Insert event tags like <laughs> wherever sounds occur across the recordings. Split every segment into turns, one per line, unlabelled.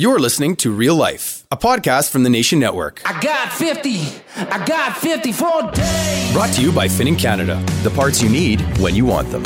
You're listening to Real Life, a podcast from the Nation Network.
I got 50. I got 50 for days.
Brought to you by Finning Canada, the parts you need when you want them.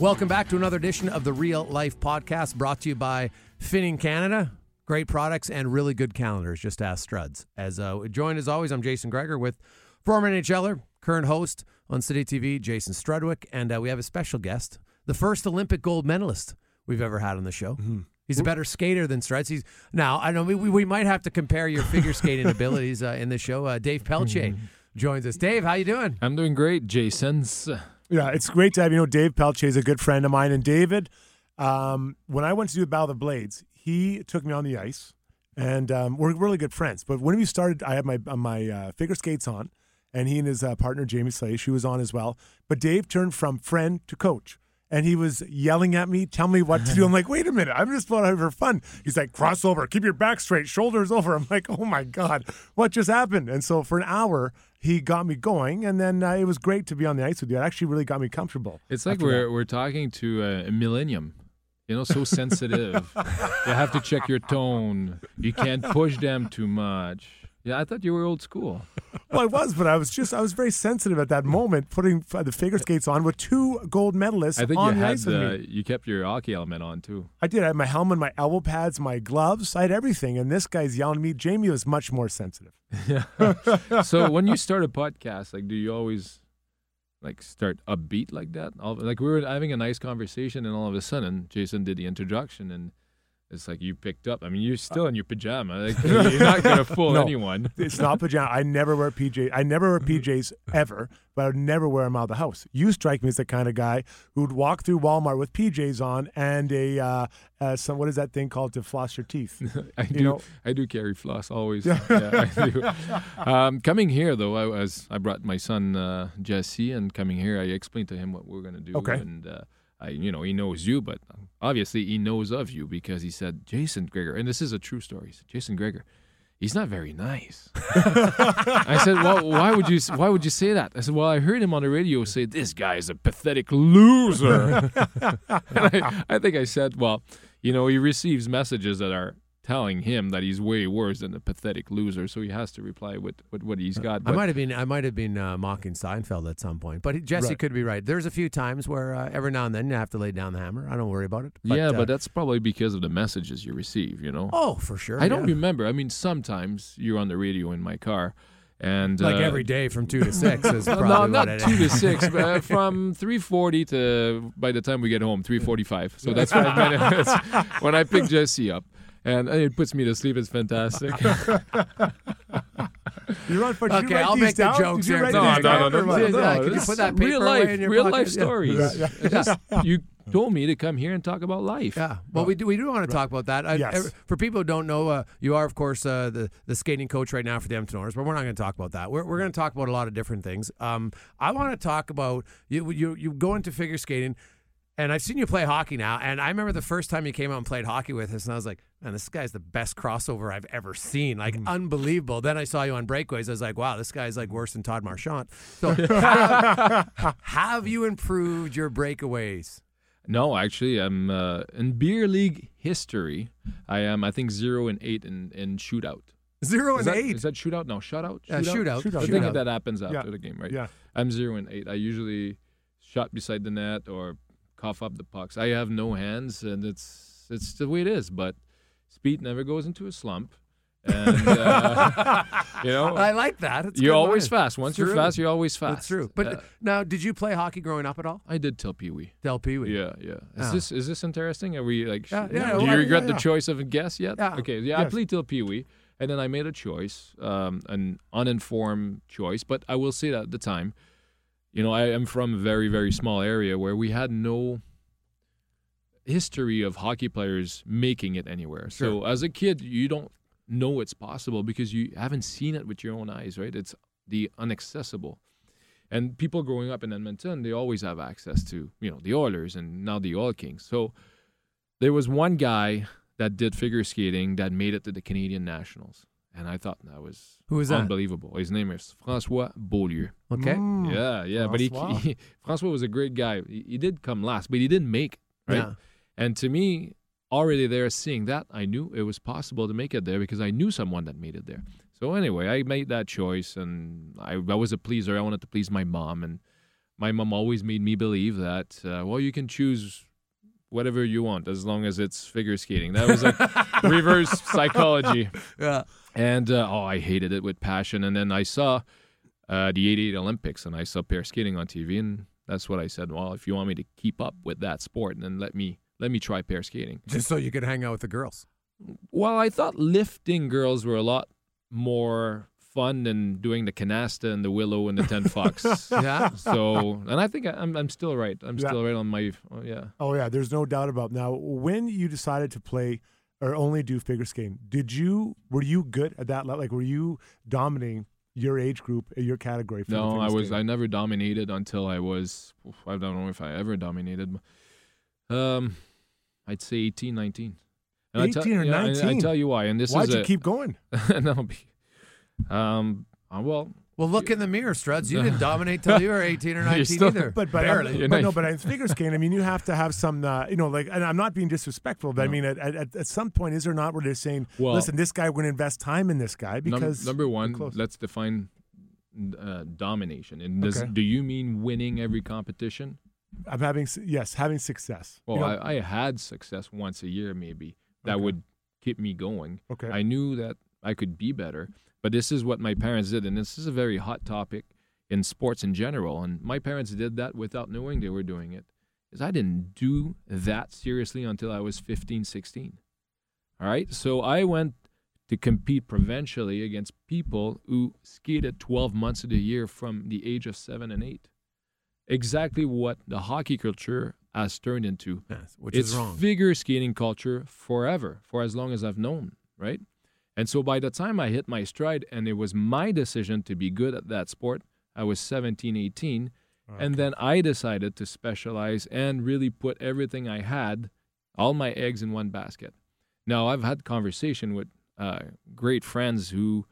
Welcome back to another edition of the Real Life Podcast brought to you by Finning Canada. Great products and really good calendars. Just ask Struds. As uh, joined as always, I'm Jason Gregor with former NHLer, current host on City TV, Jason Strudwick, and uh, we have a special guest, the first Olympic gold medalist we've ever had on the show. He's a better skater than Struds. He's now I know we, we might have to compare your figure skating <laughs> abilities uh, in the show. Uh, Dave Pelletier joins us. Dave, how you doing?
I'm doing great, Jason's.
Yeah, it's great to have you know Dave Pelletier is a good friend of mine, and David, um, when I went to do the Battle of the Blades, he took me on the ice, and um, we're really good friends. But when we started, I had my uh, my uh, figure skates on, and he and his uh, partner Jamie Salé, she was on as well. But Dave turned from friend to coach. And he was yelling at me, tell me what to do. I'm like, wait a minute, I'm just for fun. He's like, cross over, keep your back straight, shoulders over. I'm like, oh my God, what just happened? And so for an hour, he got me going, and then uh, it was great to be on the ice with you. It actually really got me comfortable.
It's like we're
that.
we're talking to a millennium. You know, so sensitive. <laughs> you have to check your tone. You can't push them too much. Yeah, I thought you were old school. <laughs>
well, I was, but I was just I was very sensitive at that moment, putting the figure skates on with two gold medalists
I think
on
you had
ice with
the,
me.
you kept your hockey element on too.
I did. I had my helmet, my elbow pads, my gloves. I had everything, and this guy's yelling at me. Jamie was much more sensitive. <laughs> Yeah.
so when you start a podcast, like, do you always like start upbeat like that? All, like we were having a nice conversation, and all of a sudden, Jason did the introduction, and it's like you picked up. I mean, you're still in your pajama. Like, <laughs> you're not gonna <laughs> fool
No.
anyone. <laughs>
It's not pajama. I never wear PJ. I never wear PJs ever, but I would never wear them out of the house. You strike me as the kind of guy who would walk through Walmart with PJs on and a uh, uh, some what is that thing called to floss your teeth?
I
You
do.
know-
I do carry floss always. yeah, I do. Um, coming here though, I was I brought my son uh, Jesse, and coming here, I explained to him what we're gonna do.
Okay.
And uh, I, you know, he knows you, but obviously he knows of you because he said Jason Gregor, and this is a true story. He said, Jason Gregor. He's not very nice. <laughs> I said, "Well, why would you? Why would you say that?" I said, "Well, I heard him on the radio say this guy is a pathetic loser." <laughs> <laughs> I, I think I said, "Well, you know, he receives messages that are telling him that he's way worse than a pathetic loser, so he has to reply with, with what he's got."
I might have been I might have been uh, mocking Seinfeld at some point, but Jesse
Right.
could be right. There's a few times where uh, every now and then you have to lay down the hammer. I don't worry about it. But,
yeah,
uh,
but that's probably because of the messages you receive. You know.
oh, for sure.
I don't remember. I mean, sometimes you're on the radio in my car, And
Like
uh,
every day from two to six is <laughs>
no,
probably
no,
what
not
it
two to six, but uh, <laughs> from three forty to by the time we get home, three forty-five. So that's five minutes when I <laughs> pick Jesse up, and it puts me to sleep. It's fantastic. <laughs>
You're on. Did you
Okay,
write
I'll
these
make the jokes
Did you write
No,
these
no,
down
no,
or
no,
what?
no, can you put that
real
paper
life,
away in your
real
pocket?
life stories.
Yeah,
It's just- you told me to come here and talk about life.
Yeah, well, we do we do want to talk about that. I,
Yes.
I- for people who don't know, uh, you are of course uh, the the skating coach right now for the Edmonton Oilers, but we're not going to talk about that. We're, we're going to talk about a lot of different things. Um, I want to talk about you. You you go into figure skating. And I've seen you play hockey now, and I remember the first time you came out and played hockey with us, and I was like, "Man, this guy's the best crossover I've ever seen! Like, unbelievable." Then I saw you on breakaways. I was like, "Wow, this guy's like worse than Todd Marchant." So, <laughs> have, have you improved your breakaways?
No, actually, I'm uh, in beer league history. I am, I think, zero and eight in, in shootout.
Zero
Is
and
that,
eight.
is that shootout? No, shutout.
Uh, shootout.
Shootout.
I
Shootout.
think that happens after
Yeah.
the game, right?
Yeah.
I'm zero and eight. I usually shot beside the net or cough up the pucks. I have no hands, and it's it's the way it is. But speed never goes into a slump, and uh, <laughs> you know
I like that. It's
you're always
line.
fast. Once
It's
you're
true.
fast, you're always fast.
That's true. But
Uh,
now, did you play hockey growing up at all?
I did tell Pee Wee.
Del Pee Wee.
Yeah, yeah. Is
Oh.
this is this interesting? Are we like?
Yeah, yeah,
Do
well,
you
I-
regret
yeah,
the
yeah.
choice of a guess yet?
Yeah.
Okay. Yeah, I played till Pee Wee, and then I made a choice, um, an uninformed choice. But I will say that at the time, you know, I am from a very very small area where we had no history of hockey players making it anywhere. So as a kid, you don't know it's possible because you haven't seen it with your own eyes, right? It's the inaccessible. And people growing up in Edmonton, they always have access to, you know, the Oilers and now the Oil Kings. So there was one guy that did figure skating that made it to the Canadian Nationals. And I thought that was
Who was that?
unbelievable. His name is Francois Beaulieu.
Okay.
Mm.
Yeah, yeah. But he,
Francois. <laughs>
he Francois was a great guy. He, he did come last, but he didn't make it, right?
Yeah.
And to me, already there seeing that, I knew it was possible to make it there because I knew someone that made it there. So anyway, I made that choice, and I, I was a pleaser. I wanted to please my mom, and my mom always made me believe that uh, well, you can choose whatever you want as long as it's figure skating. That was like <laughs> reverse psychology.
Yeah.
And uh, oh, I hated it with passion. And then I saw uh, the '88 Olympics, and I saw pair skating on TV, and that's what I said. Well, if you want me to keep up with that sport, then let me let me try pair skating.
Just so you could hang out with the girls.
Well, I thought lifting girls were a lot more fun than doing the canasta and the willow and the ten fox. <laughs>
Yeah.
So, and I think I- I'm I'm still right. I'm
Yeah.
still right on my oh, yeah.
Oh yeah, there's no doubt about. Now, when you decided to play or only do figure skating, did you were you good at that? Like, were you dominating your age group, uh, your category? For
No, I was. I never dominated until I was. I don't know if I ever dominated. Um, I'd say 18, 19. And I tell-
18 or
yeah, and I
19?
tell you why. And this is
Why'd
is
you
a-
keep going? <laughs>
no, be- um, uh, well,
Well, look in the mirror, Struds. You didn't <laughs> dominate till you were <laughs> 18 or 19
still-
either.
But but,
Barely.
You're
but no, but in figure skating, I mean, you have to have some, uh, you know, like, and I'm not being disrespectful, but I mean, at, at, at some point, is there not where they're saying,
Well-
listen, this guy, we're going to invest time in this guy
num-
because
number one,
close.
let's define uh, domination. And does,
Okay.
do you mean winning every competition?
I'm having yes, having success.
Well,
You know,
I, I had success once a year, maybe that
Okay.
would keep me going.
okay,
I knew that I could be better, but this is what my parents did, and this is a very hot topic in sports in general. And my parents did that without knowing they were doing it, because I didn't do that seriously until I was 15, 16. All right, so I went to compete provincially against people who skated 12 months of the year from the age of seven and eight. Exactly what the hockey culture has turned into
Yes, which
it's
is wrong.
figure skating culture forever, for as long as I've known, right? And so by the time I hit my stride and it was my decision to be good at that sport, I was 17, 18. And then I decided to specialize and really put everything I had, all my eggs in one basket. Now, I've had conversation with uh, great friends who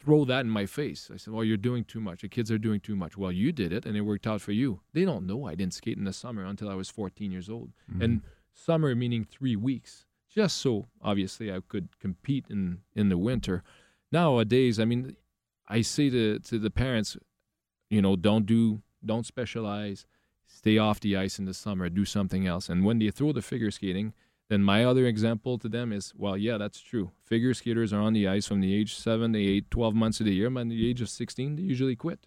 throw that in my face. I said, Well, you're doing too much. The kids are doing too much. Well, you did it and it worked out for you. They don't know I didn't skate in the summer until I was 14 years old. And summer meaning three weeks, just so obviously I could compete in, in the winter. Nowadays, I mean, I say to, to the parents, you know, don't do, don't specialize, stay off the ice in the summer, do something else. And when they throw the figure skating, then my other example to them is, well, yeah, that's true. Figure skaters are on the ice from the age 7 to 8, 12 months of the year. By the age of 16, they usually quit.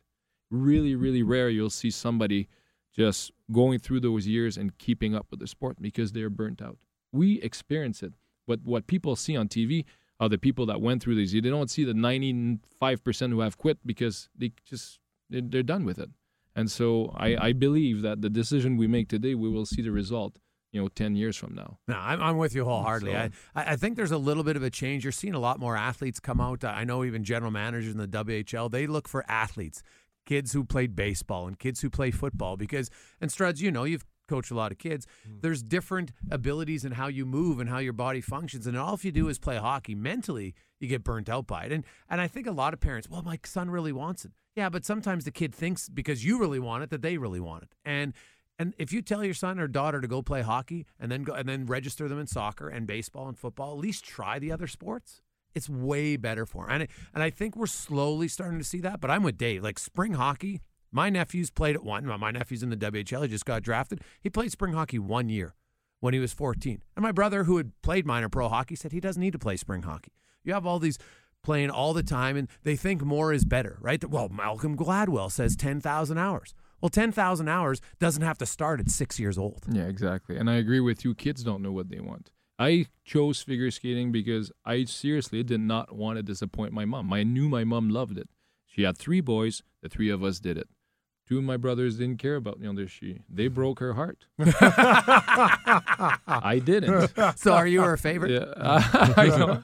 Really, really rare you'll see somebody just going through those years and keeping up with the sport because they're burnt out. We experience it. But what people see on TV are the people that went through these. They don't see the 95% who have quit because they just, they're done with it. And so I, I believe that the decision we make today, we will see the result you know, 10 years from now.
No, I'm, I'm with you wholeheartedly.
So-
I, I think there's a little bit of a change. You're seeing a lot more athletes come out. I know even general managers in the WHL, they look for athletes, kids who played baseball and kids who play football because, and Struds, you know, you've coached a lot of kids. Hmm. There's different abilities in how you move and how your body functions. And all if you do is play hockey, mentally, you get burnt out by it. And, and I think a lot of parents, well, my son really wants it. Yeah, but sometimes the kid thinks because you really want it that they really want it. And and if you tell your son or daughter to go play hockey and then go and then register them in soccer and baseball and football, at least try the other sports. It's way better for them. And, and I think we're slowly starting to see that. But I'm with Dave. Like spring hockey, my nephew's played it one. My nephew's in the WHL. He just got drafted. He played spring hockey one year when he was 14. And my brother, who had played minor pro hockey, said he doesn't need to play spring hockey. You have all these playing all the time, and they think more is better, right? Well, Malcolm Gladwell says 10,000 hours. Well, 10,000 hours doesn't have to start at six years old.
Yeah, exactly. And I agree with you. Kids don't know what they want. I chose figure skating because I seriously did not want to disappoint my mom. I knew my mom loved it. She had three boys. The three of us did it. Two of my brothers didn't care about you know. She they broke her heart. <laughs> I didn't.
So are you her favorite?
Yeah, <laughs> I know.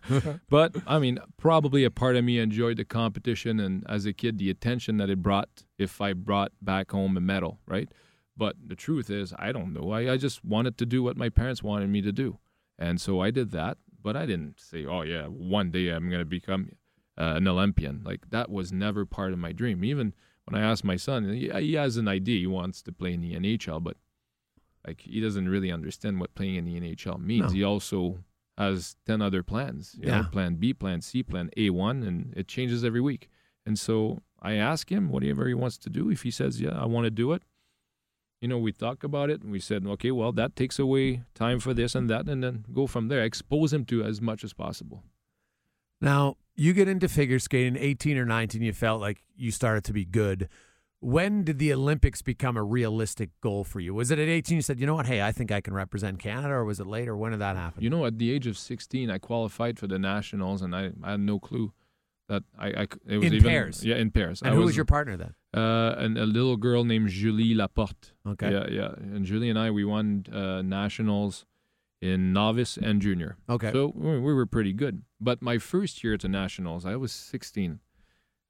But I mean, probably a part of me enjoyed the competition and as a kid, the attention that it brought. If I brought back home a medal, right? But the truth is, I don't know. I, I just wanted to do what my parents wanted me to do, and so I did that. But I didn't say, "Oh yeah, one day I'm going to become uh, an Olympian." Like that was never part of my dream. Even when I asked my son, he, he has an idea. He wants to play in the NHL, but like he doesn't really understand what playing in the NHL means.
No.
He also has ten other plans. You
Yeah.
know, plan B, plan C, plan A one, and it changes every week. And so I ask him whatever he wants to do. If he says, "Yeah, I want to do it," you know, we talk about it and we said, "Okay, well, that takes away time for this and that," and then go from there. Expose him to as much as possible.
Now, you get into figure skating, 18 or 19, you felt like you started to be good. When did the Olympics become a realistic goal for you? Was it at 18 you said, you know what, hey, I think I can represent Canada, or was it later? When did that happen?
You know, at the age of 16, I qualified for the nationals, and I, I had no clue that I it was
In
even
pairs?
Yeah, in pairs.
and
I
who was your partner then?
uh, and a little girl named Julie Laporte.
Okay.
Yeah, yeah. And Julie and I, we won uh, nationals in novice and junior.
Okay.
So we were pretty good. But my first year at the nationals, I was 16,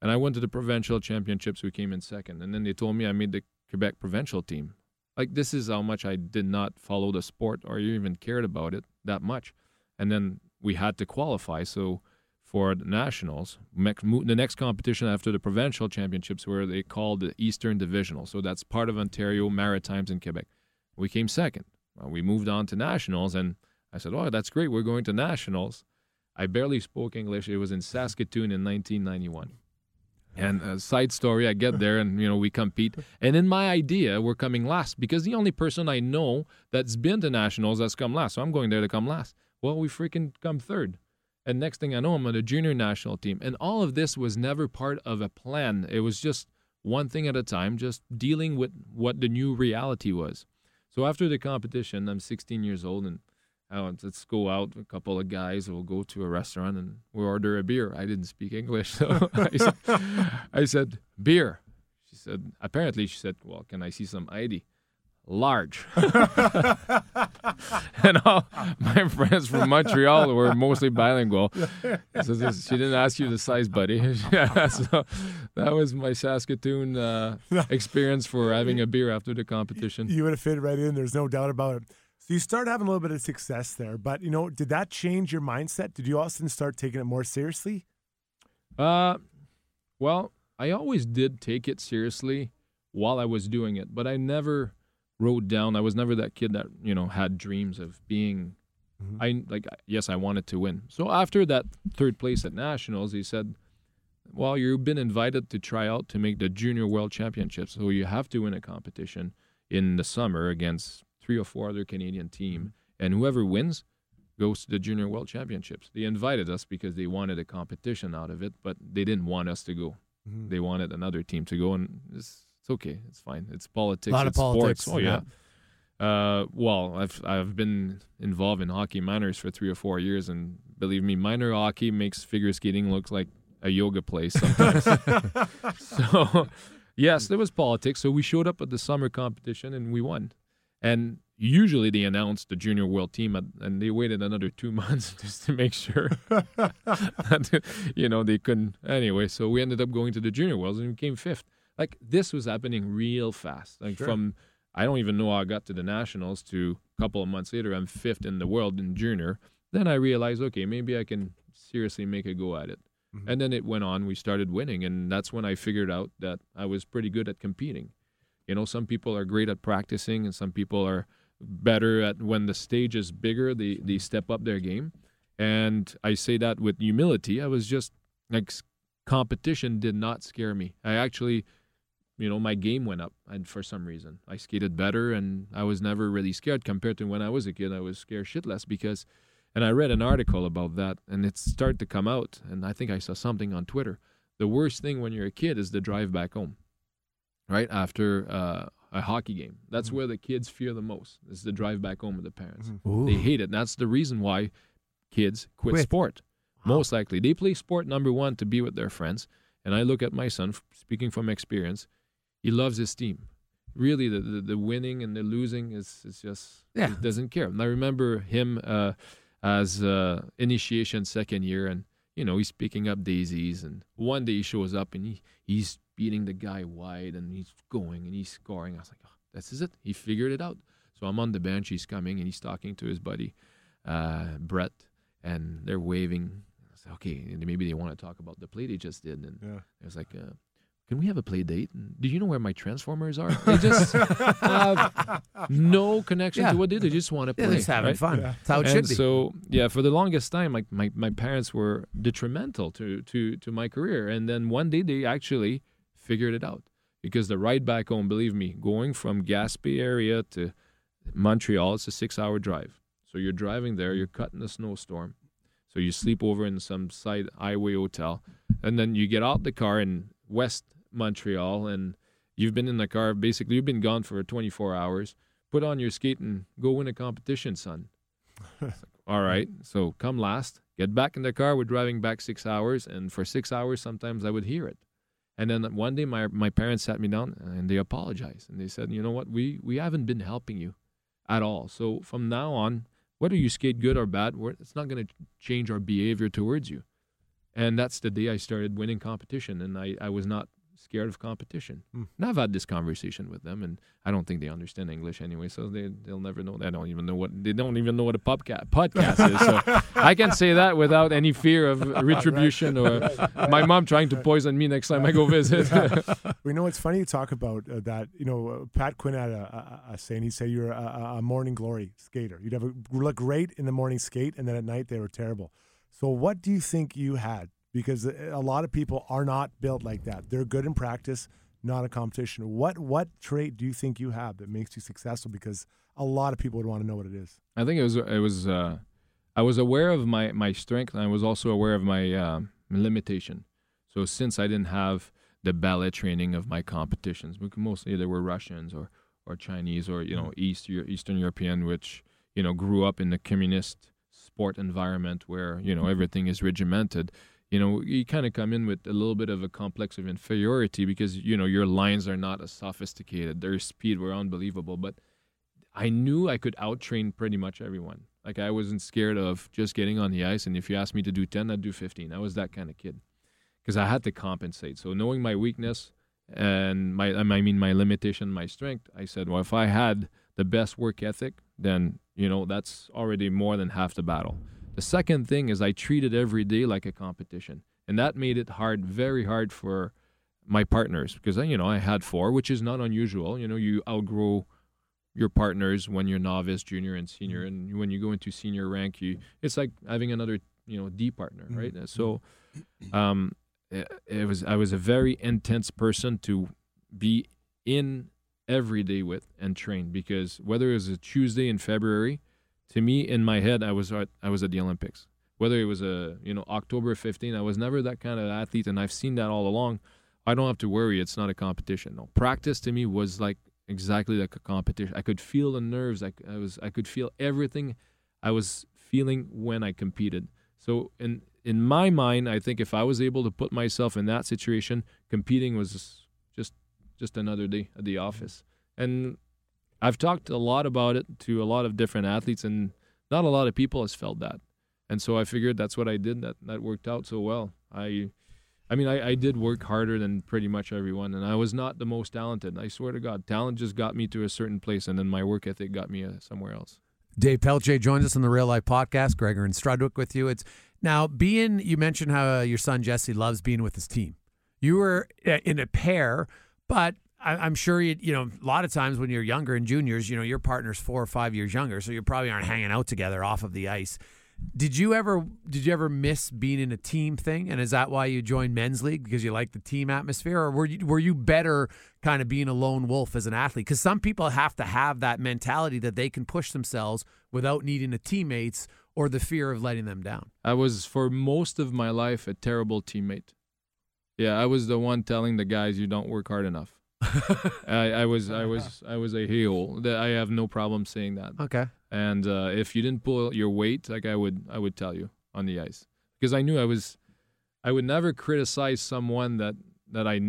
and I went to the provincial championships. We came in second, and then they told me I made the Quebec provincial team. Like this is how much I did not follow the sport or even cared about it that much. And then we had to qualify. So for the nationals, the next competition after the provincial championships were they called the Eastern Divisional. So that's part of Ontario, Maritimes, and Quebec. We came second. We moved on to nationals, and I said, "Oh, that's great. We're going to nationals." I barely spoke English. It was in mm-hmm. Saskatoon in 1991. And a side story, I get there and you know we compete, <laughs> and in my idea we're coming last because the only person I know that's been to nationals has come last, so I'm going there to come last. Well, we freaking come third, and next thing I know, I'm on the junior national team, and all of this was never part of a plan. It was just one thing at a time, just dealing with what the new reality was. So after the competition, I'm 16 years old, and I went, let's go out. With a couple of guys will go to a restaurant and we'll order a beer. I didn't speak English, <laughs> so I, said, I said beer. She said, apparently, she said, well, can I see some ID? Large. <laughs> and all my friends from Montreal were mostly bilingual. So this, she didn't ask you the size, buddy. <laughs> So that was my Saskatoon uh, experience for having a beer after the competition.
You would have fit right in. There's no doubt about it. So you started having a little bit of success there, but you know, did that change your mindset? Did you all of a sudden start taking it more seriously?
Uh, well, I always did take it seriously while I was doing it, but I never wrote down. I was never that kid that you know had dreams of being. I like yes, I wanted to win. So after that third place at nationals, he said, "Well, you've been invited to try out to make the junior world championships, so you have to win a competition in the summer against three or four other Canadian team, and whoever wins." goes to the Junior World Championships. They invited us because they wanted a competition out of it, but they didn't want us to go.
Mm-hmm.
They wanted another team to go, and it's, it's okay. It's fine. It's politics.
A lot of
it's
politics,
Sports. Oh yeah. Uh, well, I've I've been involved in hockey minors for three or four years, and believe me, minor hockey makes figure skating look like a yoga place sometimes. <laughs> <laughs> so, yes, there was politics. So we showed up at the summer competition and we won. And usually they announced the junior world team, at, and they waited another two <laughs> months <laughs> just to make sure <laughs> that you know they couldn't. Anyway, so we ended up going to the junior worlds and we came fifth. Like this was happening real fast. Like
Sure.
from I don't even know how I got to the nationals to a couple of months later, I'm fifth in the world in junior. Then I realized, okay, maybe I can seriously make a go at it. Mm-hmm. And then it went on. We started winning, and that's when I figured out that I was pretty good at competing. You know, some people are great at practicing, and some people are better at when the stage is bigger, they they step up their game. And I say that with humility. I was just like competition did not scare me. I actually, you know, my game went up, and for some reason, I skated better, and I was never really scared compared to when I was a kid. I was scared shitless because and I read an article about that, and it started to come out. And I think I saw something on Twitter. The worst thing when you're a kid is the drive back home, right after uh, a hockey game. That's where the kids fear the most. Is the drive back home with the parents. They hate it. That's the reason why kids quit,
Quit.
sport. Most likely, they play sport number one to be with their friends. And I look at my son, speaking from experience, he loves his team. Really, the, the, the winning and the losing is, is just
Yeah.
he doesn't care. And I remember him uh, as uh, initiation second year, and you know he's picking up daisies. And one day he shows up and he he's beating the guy wide, and he's going and he's scoring. I was like, oh, this is it. He figured it out. So I'm on the bench. He's coming and he's talking to his buddy uh, Brett, and they're waving. I was like, okay, and maybe they want to talk about the play they just did. And
Yeah.
I was like, uh, can we have a play date? And do you know where my transformers are? They just <laughs> have no connection
Yeah.
to what they do. They just want to play.
Yeah, just having
right?
fun. That's how it
and
should be.
so yeah, for the longest time, like my, my parents were detrimental to, to to my career. And then one day they actually figured it out. Because the ride back home, believe me, going from Gaspé area to Montreal, it's a six hour drive. So you're driving there, you're cutting a snowstorm. So you sleep over in some side highway hotel, and then you get out the car in West Montreal, and you've been in the car basically. You've been gone for 24 hours. Put on your skate and go win a competition, son. Like, <laughs> All right, so come last, get back in the car. We're driving back six hours, and for six hours, sometimes I would hear it. And then one day, my my parents sat me down and they apologized, and they said, "You know what? We we haven't been helping you at all. So from now on, whether you skate good or bad, it's not going to change our behavior towards you. And that's the day I started winning competition, and I, I was not scared of competition.
Hmm.
And I've had this conversation with them, and I don't think they understand English anyway, so they they'll never know. They don't even know what they don't even know what a pubca- podcast is. So <laughs> I can say that without any fear of <laughs> retribution or my mom trying to poison me next time I go visit. <laughs>
We know it's funny you talk about uh, that. You know, uh, Pat Quinn had a, a, a saying. He said you're a, a- a morning glory skater. You'd have a, look great in the morning skate, and then at night they were terrible. So, what do you think you had? Because a lot of people are not built like that. They're good in practice, not a competition. What what trait do you think you have that makes you successful? Because a lot of people would want to know what it is.
I think it was it was uh, I was aware of my my strength and I was also aware of my um, limitation. So since I didn't have the ballet training of my competitions, mostly they were Russians or or Chinese or you know East Eastern European, which you know grew up in the communist sport environment where you know everything is regimented. You know, you kind of come in with a little bit of a complex of inferiority because you know your lines are not as sophisticated. Their speed were unbelievable, but I knew I could outtrain pretty much everyone. Like I wasn't scared of just getting on the ice, and if you asked me to do ten, I'd do fifteen. I was that kind of kid because I had to compensate. So knowing my weakness and my I mean my limitation, my strength, I said, well, if I had the best work ethic, then you know that's already more than half the battle. The second thing is I treated every day like a competition, and that made it hard, very hard for my partners because uh, you know I had four, which is not unusual. You know, you outgrow your partners when you're novice, junior, and mm-hmm. senior, and when you go into senior rank, you it's like having another you know D partner, mm-hmm. right? So, mm-hmm. um, it, it was I was a very intense person to be in every day with and train because whether it was a Tuesday in February to me in my head I was at, I was at the Olympics. Whether it was a you know October 15, I was never that kind of athlete, and I've seen that all along. I don't have to worry. It's not a competition. No, practice to me was like exactly like a competition. I could feel the nerves. I, I was I could feel everything I was feeling when I competed. So in in my mind, I think if I was able to put myself in that situation, competing was just just another day at the office. And I've talked a lot about it to a lot of different athletes, and not a lot of people has felt that. And so I figured that's what I did. That that worked out so well. I, I mean, I, I did work harder than pretty much everyone, and I was not the most talented. I swear to God, talent just got me to a certain place, and then my work ethic got me uh, somewhere else.
Dave Pelletier joins us on the Real Life Podcast. Gregor and Strudwick with you. It's now being. You mentioned how uh, your son Jesse loves being with his team. You were uh, in a pair, but I, am sure you. You know, a lot of times when you're younger and juniors, you know, your partner's four or five years younger, so you probably aren't hanging out together off of the ice. Did you ever did you ever miss being in a team thing? And is that why you joined men's league because you like the team atmosphere, or were you were you better kind of being a lone wolf as an athlete? Because some people have to have that mentality that they can push themselves without needing the teammates or the fear of letting them down.
I was for most of my life a terrible teammate. Yeah, I was the one telling the guys you don't work hard enough. <laughs> I, I, was I was <laughs> I was a heel. I have no problem saying that.
Okay.
And uh, if you didn't pull your weight, like I would I would tell you on the ice because I knew I was I would never criticize someone that that I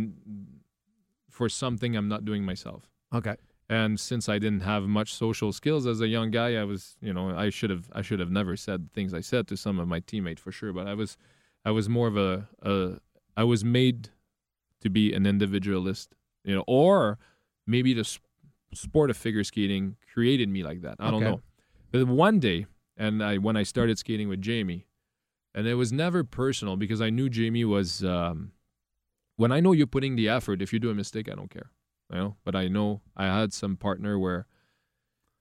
for something I'm not doing myself.
Okay.
And since I didn't have much social skills as a young guy, I was you know I should have I should have never said things I said to some of my teammates for sure. But I was I was more of a, a I was made to be an individualist you know, or maybe the sport of figure skating created me like that. I don't know. But one day, and I when I started skating with Jamie, and it was never personal because I knew Jamie was. Um, when I know you're putting the effort, if you do a mistake, I don't care. You know, but I know I had some partner where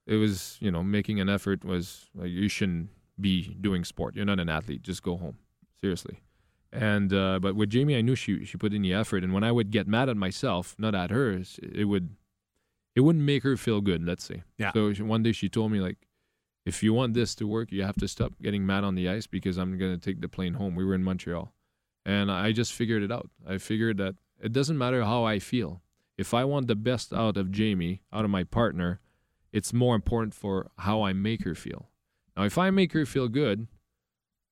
it was, you know, making an effort was like you shouldn't be doing sport. You're not an athlete. Just go home. Seriously. And uh, but with Jamie, I knew she she put in the effort, and when I would get mad at myself, not at her, it would it wouldn't make her feel good. Let's say.
Yeah.
So one day she told me like, if you want this to work, you have to stop getting mad on the ice because I'm gonna take the plane home. We were in Montreal, and I just figured it out. I figured that it doesn't matter how I feel. If I want the best out of Jamie, out of my partner, it's more important for how I make her feel. Now, if I make her feel good,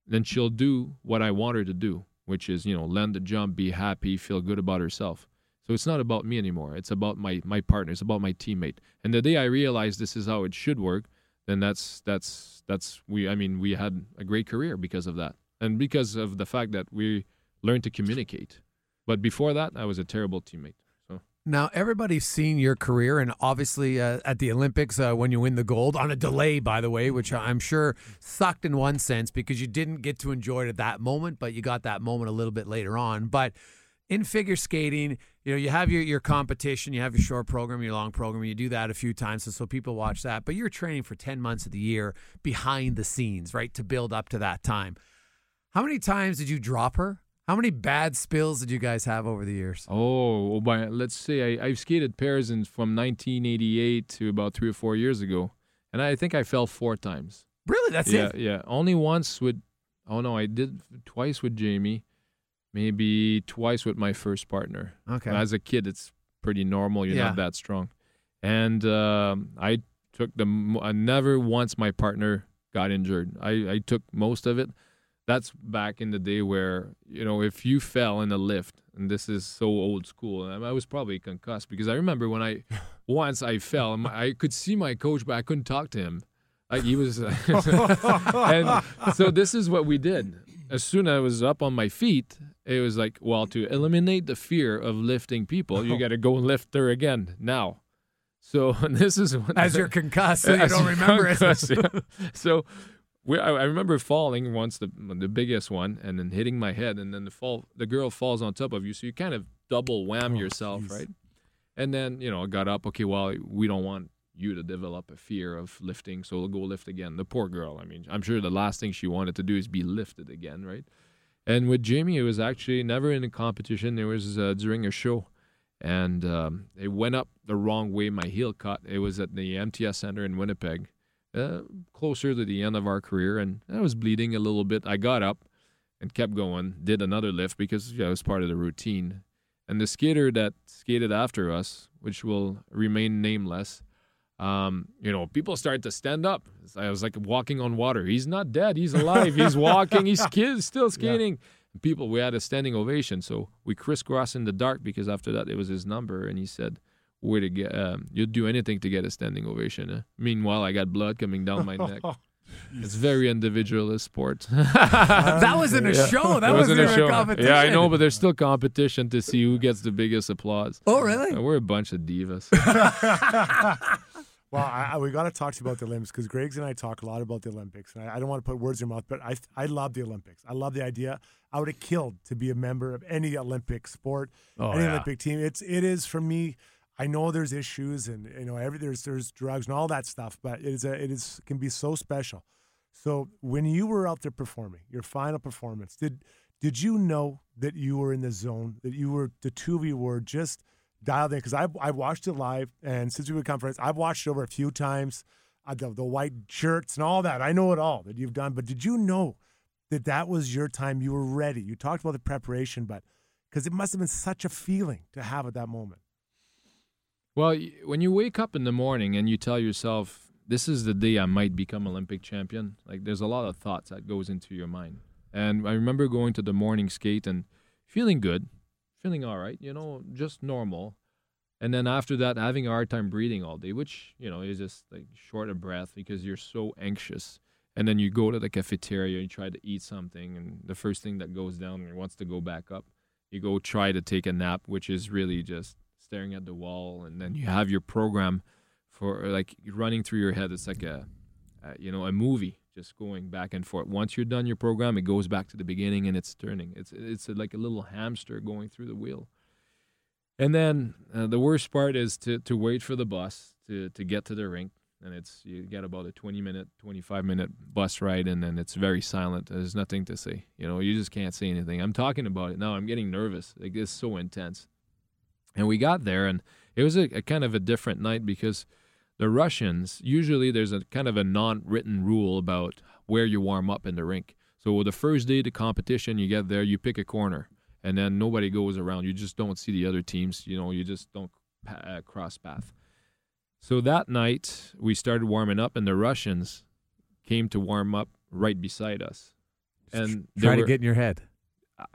then she'll do what I want her to do which is you know land the jump, be happy, feel good about herself. So it's not about me anymore. It's about my my partner. It's about my teammate. And the day I realized this is how it should work, then that's that's that's we. I mean, we had a great career because of that, and because of the fact that we learned to communicate. But before that, I was a terrible teammate.
Now, everybody's seen your career, and obviously uh, at the Olympics uh, when you win the gold on a delay, by the way, which I'm sure sucked in one sense because you didn't get to enjoy it at that moment, but you got that moment a little bit later on. But in figure skating, you know, you have your, your competition, you have your short program, your long program, you do that a few times so, so people watch that. But you're training for 10 months of the year behind the scenes, right, to build up to that time. How many times did you drop her? How many bad spills did you guys have over the years?
Oh, by let's say I, I've skated pairs in, from 1988 to about three or four years ago, and I think I fell four times.
Really? That's
yeah,
it?
Yeah, Only once with. Oh no, I did twice with Jamie, maybe twice with my first partner.
Okay.
As a kid, it's pretty normal. You're
Yeah.
not that strong, and um, I took the. I never once my partner got injured. I I took most of it that's back in the day where you know if you fell in a lift and this is so old school I was probably concussed because I remember when I <laughs> once I fell I could see my coach but I couldn't talk to him like he was <laughs> <laughs> and so this is what we did as soon as I was up on my feet it was like well to eliminate the fear of lifting people you oh. got to go and lift her again now so this is what
As you're concussed, so you don't remember it.
yeah. So we, I, I remember falling once, the the biggest one, and then hitting my head, and then the fall, the girl falls on top of you, so you kind of double wham
Oh,
yourself,
jeez.
right? And then you know, I got up. Okay, well, we don't want you to develop a fear of lifting, so we'll go lift again. The poor girl. I mean, I'm sure the last thing she wanted to do is be lifted again, right? And with Jamie, it was actually never in a competition. It was uh, during a show, and um, it went up the wrong way. My heel cut. It was at the MTS Center in Winnipeg, uh, closer to the end of our career, and I was bleeding a little bit. I got up and kept going, did another lift because yeah, it was part of the routine. And the skater that skated after us, which will remain nameless, um, you know, people started to stand up. I was like walking on water. He's not dead. He's alive. He's <laughs> walking. He's still skating. Yeah. People, we had a standing ovation. So we crisscrossed in the dark because after that it was his number, and he said, "Where to get? Um, you'd do anything to get a standing ovation." Eh? Meanwhile, I got blood coming down my neck. <laughs> It's very individualist sport. <laughs>
that wasn't a show. That wasn't, wasn't a, show. competition.
Yeah, I know, but there's still competition to see who gets the biggest applause.
Oh, really?
we're a bunch of divas. <laughs>
well, I, I, we got to talk to you about the Olympics because Greg's and I talk a lot about the Olympics, and I, I, don't want to put words in your mouth, but I I love the Olympics. I love the idea. I would have killed to be a member of any Olympic sport, oh, any yeah. Olympic team. It's it is for me. I know there's issues and you know every there's there's drugs and all that stuff, but it is a, it is can be so special. So when you were out there performing your final performance, did did you know that you were in the zone? That you were the two of you were just dialed in? Because I I watched it live, and since we were conference, I've watched it over a few times. Uh, the, the white shirts and all that. I know it all that you've done. But did you know that that was your time? You were ready. You talked about the preparation, but because it must have been such a feeling to have at that moment.
Well, when you wake up in the morning and you tell yourself, "This is the day I might become Olympic champion," like there's a lot of thoughts that goes into your mind. And I remember going to the morning skate and feeling good, feeling all right, you know, just normal. And then after that, having a hard time breathing all day, which you know is just like short of breath because you're so anxious. And then you go to the cafeteria, you try to eat something, and the first thing that goes down and wants to go back up, you go try to take a nap, which is really just staring at the wall, and then you have your program for like running through your head. It's like a, a you know a movie just going back and forth. Once you're done your program, it goes back to the beginning and it's turning. It's it's like a little hamster going through the wheel. And then uh, the worst part is to to wait for the bus to to get to the rink, and it's you get about a 20 minute, 25 minute bus ride, and then it's very silent. There's nothing to say. You know, you just can't say anything. I'm talking about it now. I'm getting nervous. Like it's so intense. And we got there, and it was a, a kind of a different night because the Russians usually there's a kind of a non-written rule about where you warm up in the rink. So the first day of the competition, you get there, you pick a corner, and then nobody goes around. You just don't see the other teams. You know, you just don't uh, cross path. So that night we started warming up, and the Russians came to warm up right beside us, and
try to get in your head.
Uh,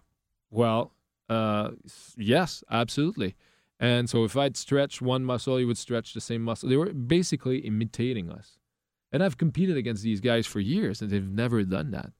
well, uh, yes, absolutely. And so if I'd stretch one muscle, he would stretch the same muscle. They were basically imitating us. And I've competed against these guys for years, and they've never done that.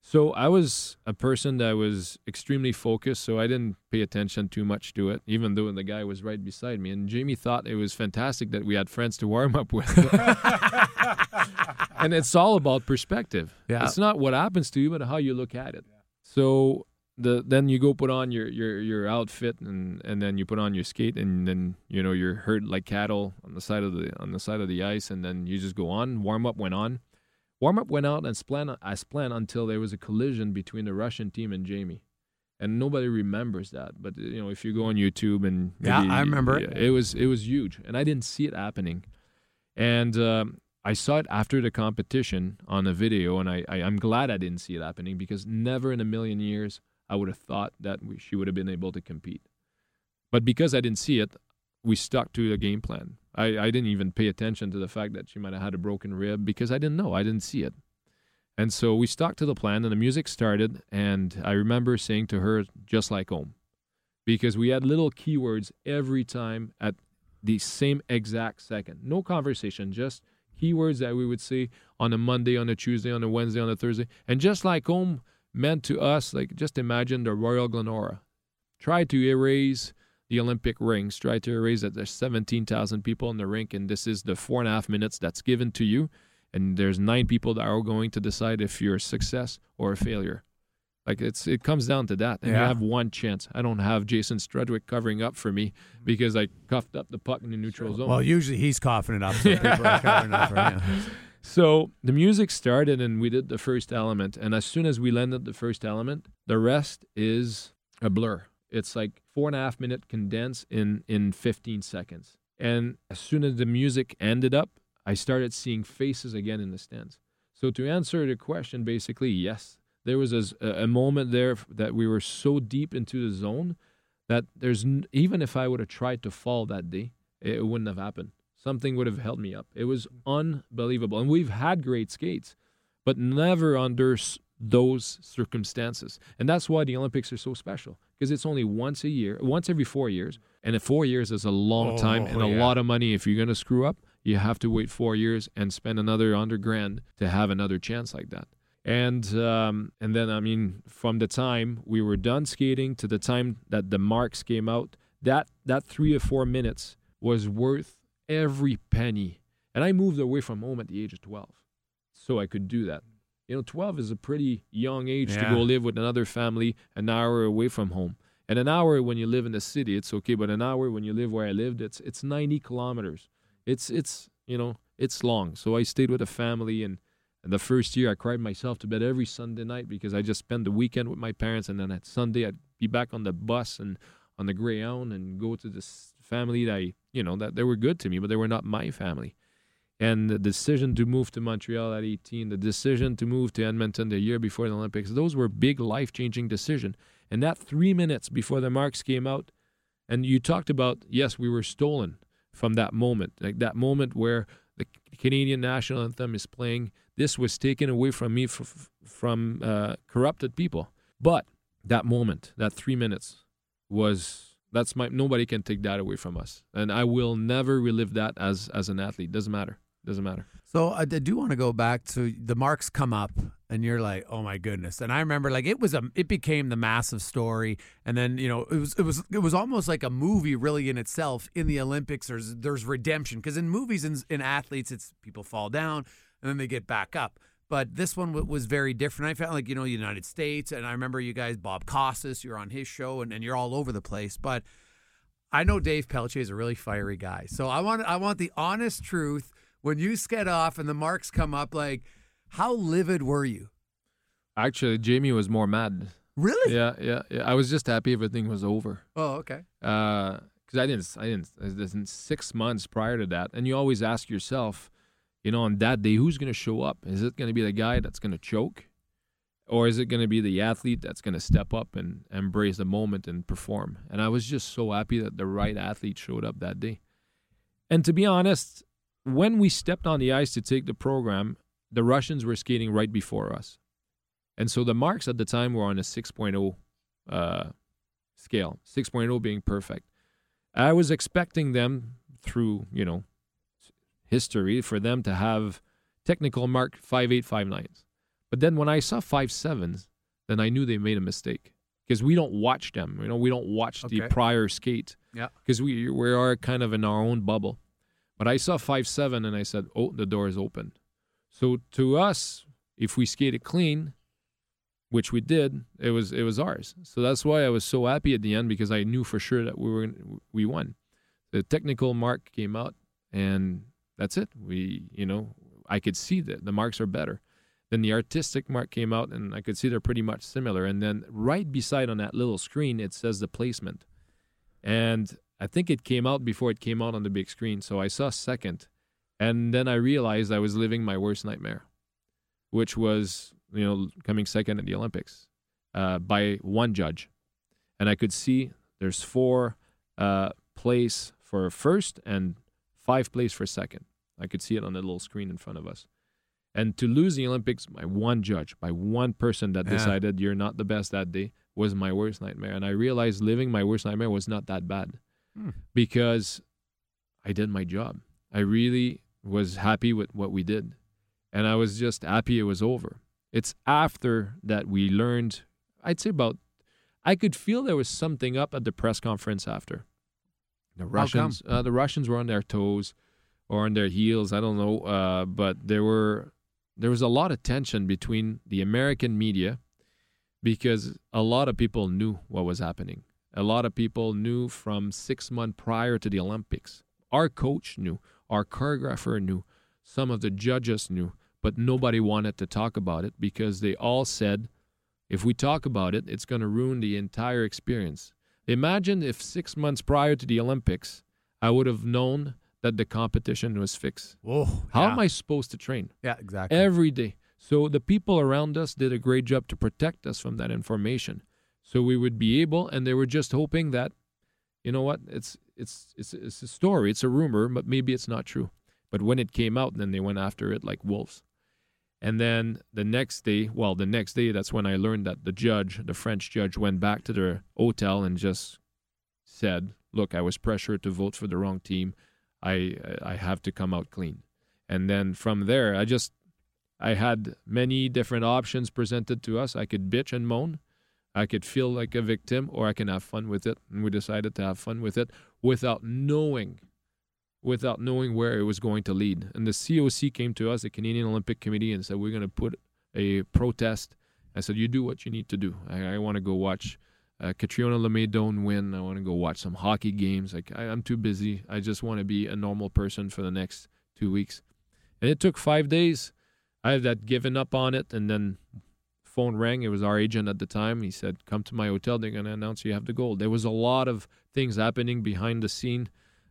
So I was a person that was extremely focused, so I didn't pay attention too much to it, even though the guy was right beside me. And Jamie thought it was fantastic that we had friends to warm up with. <laughs> and it's all about perspective. Yeah. It's not what happens to you, but how you look at it. So the then you go put on your your your outfit and and then you put on your skate and then you know you're hurt like cattle on the side of the on the side of the ice and then you just go on. Warm up went on. Warm up went out and planned as planned until there was a collision between the Russian team and Jamie. And nobody remembers that but you know if you go on YouTube and
yeah I remember
it. It was it was huge and I didn't see it happening. And um, I saw it after the competition on a video and I, I I'm glad I didn't see it happening because never in a million years I would have thought that we, she would have been able to compete. But because I didn't see it, we stuck to the game plan. I, I didn't even pay attention to the fact that she might have had a broken rib because I didn't know. I didn't see it. And so we stuck to the plan, and the music started. And I remember saying to her, just like home, because we had little keywords every time at the same exact second. No conversation, just keywords that we would say on a Monday, on a Tuesday, on a Wednesday, on a Thursday. And just like home, meant to us, like just imagine the Royal Glenora. Try to erase the Olympic rings, try to erase that there's 17,000 people in the rink, and this is the four and a half minutes that's given to you. And there's nine people that are going to decide if you're a success or a failure. Like it's it comes down to that. And yeah. you have one chance. I don't have Jason Strudwick covering up for me because I cuffed up the puck in the neutral zone.
Well, usually he's coughing it up, so people are covering up for him. <laughs>
So the music started and we did the first element. And as soon as we landed the first element, the rest is a blur. It's like four and a half minute condense in, in 15 seconds. And as soon as the music ended up, I started seeing faces again in the stands. So to answer the question, basically, yes, there was a, a moment there that we were so deep into the zone that there's even if I would have tried to fall that day, it wouldn't have happened. Something would have held me up. It was unbelievable, and we've had great skates, but never under s- those circumstances. And that's why the Olympics are so special because it's only once a year, once every four years, and four years is a long time and a lot of money. If you're gonna screw up, you have to wait four years and spend another hundred grand to have another chance like that. And um, and then I mean, from the time we were done skating to the time that the marks came out, that that three or four minutes was worth every penny. And I moved away from home at the age of twelve, so I could do that. You know, twelve is a pretty young age to go live with another family an hour away from home. And an hour when you live in the city, it's okay. But an hour when you live where I lived, it's it's ninety kilometers. It's it's you know it's long. So I stayed with a family, and, and the first year I cried myself to bed every Sunday night because I just spent the weekend with my parents, and then at Sunday I'd be back on the bus and on the Greyhound and go to this family that I you know that they were good to me, but they were not my family. And the decision to move to Montreal at 18, the decision to move to Edmonton the year before the Olympics, those were big life changing decisions. And that three minutes before the marks came out, and you talked about, yes, we were stolen from that moment, like that moment where the Canadian national anthem is playing. This was taken away from me f- from uh, corrupted people. But that moment, that three minutes, was that's my nobody can take that away from us, and I will never relive that as as an athlete. Doesn't matter. Doesn't matter.
So I, do want to go back to the marks come up, and you're like, oh my goodness. And I remember like it was a it became the massive story, and then you know it was it was it was almost like a movie really in itself. In the Olympics, there's there's redemption because in movies and in athletes, it's people fall down and then they get back up. But this one w- was very different. I felt like you know United States, and I remember you guys, Bob Costas, you're on his show, and, and you're all over the place. But I know Dave Pelletier is a really fiery guy, so I want I want the honest truth. When you sked off and the marks come up, like how livid were you?
Actually, Jamie was more mad.
Really?
Yeah, yeah, yeah. I was just happy everything was over.
Oh, okay.
Uh, because I didn't, I didn't, I didn't six months prior to that, and you always ask yourself, you know, on that day, who's going to show up? Is it going to be the guy that's going to choke, or is it going to be the athlete that's going to step up and embrace the moment and perform? And I was just so happy that the right athlete showed up that day. And to be honest, when we stepped on the ice to take the program, the Russians were skating right before us. And so the marks at the time were on a 6.0 uh, scale, 6.0 being perfect. I was expecting them through, you know, history for them to have technical mark 5.8, 5.9s. But then when I saw 5.7s, then I knew they made a mistake because we don't watch them. You know, we don't watch the prior skate
Yeah.
because we we are kind of in our own bubble. But I saw five seven and I said, "Oh, the door is open." So to us, if we skated clean, which we did, it was it was ours. So that's why I was so happy at the end because I knew for sure that we were we won. The technical mark came out, and that's it. We you know I could see that the marks are better. Then the artistic mark came out, and I could see they're pretty much similar. And then right beside on that little screen, it says the placement. And I think it came out before it came out on the big screen. So I saw second. And then I realized I was living my worst nightmare, which was, you know, coming second at the Olympics uh, by one judge. And I could see there's four uh, place for first and five place for second. I could see it on the little screen in front of us. And to lose the Olympics by one judge, by one person that
Yeah.
decided you're not the best that day, was my worst nightmare. And I realized living my worst nightmare was not that bad
Hmm.
because I did my job. I really was happy with what we did. And I was just happy it was over. It's after that we learned, I'd say about, I could feel there was something up at the press conference after. The? Russians, uh, the Russians were on their toes or on their heels. I don't know, uh, but there were there was a lot of tension between the American media because a lot of people knew what was happening. A lot of people knew from six months prior to the Olympics. Our coach knew, our choreographer knew, some of the judges knew, but nobody wanted to talk about it because they all said, if we talk about it, it's going to ruin the entire experience. Imagine if six months prior to the Olympics, I would have known that the competition was fixed.
Whoa.
How
yeah.
am I supposed to train?
Yeah, exactly.
every day. So the people around us did a great job to protect us from that information. So we would be able, and they were just hoping that, you know what, it's it's it's it's a story, it's a rumor, but maybe it's not true. But when it came out, then they went after it like wolves. And then the next day, well, the next day, that's when I learned that the judge, the French judge, went back to their hotel and just said, "Look, I was pressured to vote for the wrong team. I I have to come out clean." And then from there, I just I had many different options presented to us. I could bitch and moan, I could feel like a victim, or I can have fun with it. And we decided to have fun with it without knowing, without knowing where it was going to lead. And the COC came to us, the Canadian Olympic Committee, and said, "We're going to put a protest." I said, "You do what you need to do. I, I want to go watch." Uh, Catriona Le May Doan win. I want to go watch some hockey games. Like I, I'm too busy. I just want to be a normal person for the next two weeks. And it took five days. I had that given up on it, and then phone rang. It was our agent at the time. He said, "Come to my hotel. They're going to announce you have the gold." There was a lot of things happening behind the scene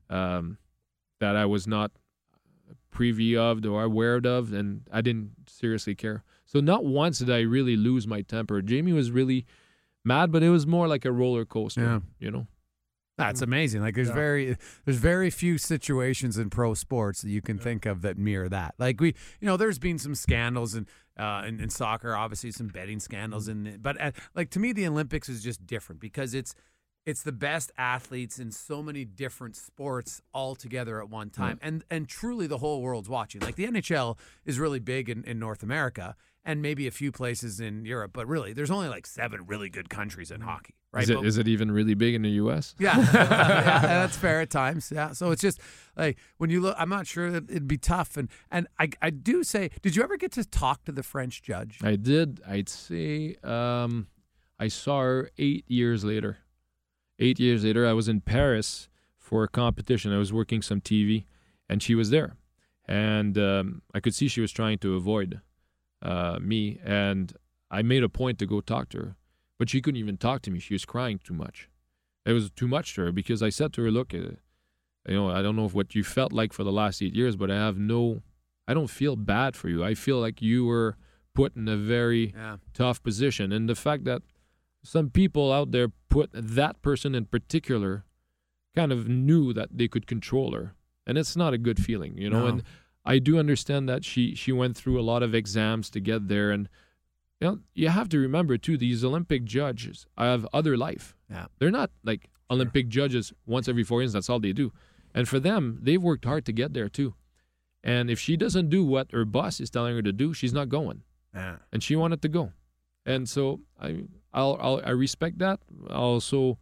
um, that I was not privy of or aware of, and I didn't seriously care. So not once did I really lose my temper. Jamie was really mad, but it was more like a roller coaster.
Yeah.
You know.
That's amazing. Like there's
Yeah.
very there's very few situations in pro sports that you can think of that mirror that. Like we, you know, there's been some scandals and uh, in, in soccer, obviously some betting scandals, and but uh, like to me, the Olympics is just different because it's it's the best athletes in so many different sports all together at one time, and and truly the whole world's watching. Like the NHL is really big in, in North America. And maybe a few places in Europe, but really, there's only like seven really good countries in hockey, right?
Is it
But-
is it even really big in the U.S.?
yeah, <laughs> yeah, <laughs> that's fair at times. Yeah, so it's just like when you look, I'm not sure that it'd be tough, and and I I do say, did you ever get to talk to the French judge?
I did. I'd say um, I saw her eight years later. Eight years later, I was in Paris for a competition. I was working some TV, and she was there, and um, I could see she was trying to avoid uh, me. And I made a point to go talk to her, but she couldn't even talk to me. She was crying too much. It was too much to her because I said to her, "Look, uh, you know, I don't know what you felt like for the last eight years, but I have no, I don't feel bad for you. I feel like you were put in a very
Yeah.
tough position. And the fact that some people out there put that person in particular kind of knew that they could control her. And it's not a good feeling, you know.
No.
And I do understand that she she went through a lot of exams to get there and you know, you have to remember too, these Olympic judges have other life.
Yeah.
They're not like Olympic judges once every four years, that's all they do. And for them, they've worked hard to get there too. And if she doesn't do what her boss is telling her to do, she's not going
Yeah.
and she wanted to go. And so I I'll, I'll I respect that. Also,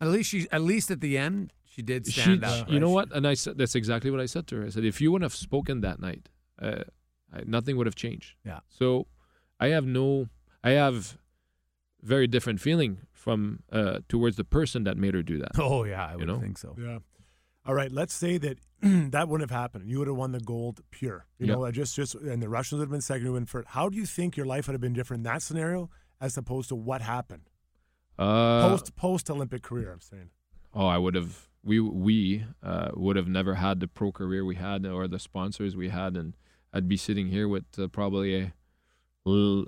At least she, at least at the end, she did
she,
stand up.
you know what? And I said that's exactly what I said to her. I said if you wouldn't have spoken that night, uh, I, nothing would have changed.
Yeah.
So I have no, I have very different feeling from uh, towards the person that made her do that.
Oh yeah, I would
know?
think so.
Yeah. All right. Let's say that <clears throat> that wouldn't have happened. You would have won the gold pure. You
Yep.
know, just just and the Russians would have been second to win first. How do you think your life would have been different in that scenario as opposed to what happened
Uh,
post post Olympic career? I'm saying.
Oh, I would have. We we uh, would have never had the pro career we had or the sponsors we had, and I'd be sitting here with uh, probably a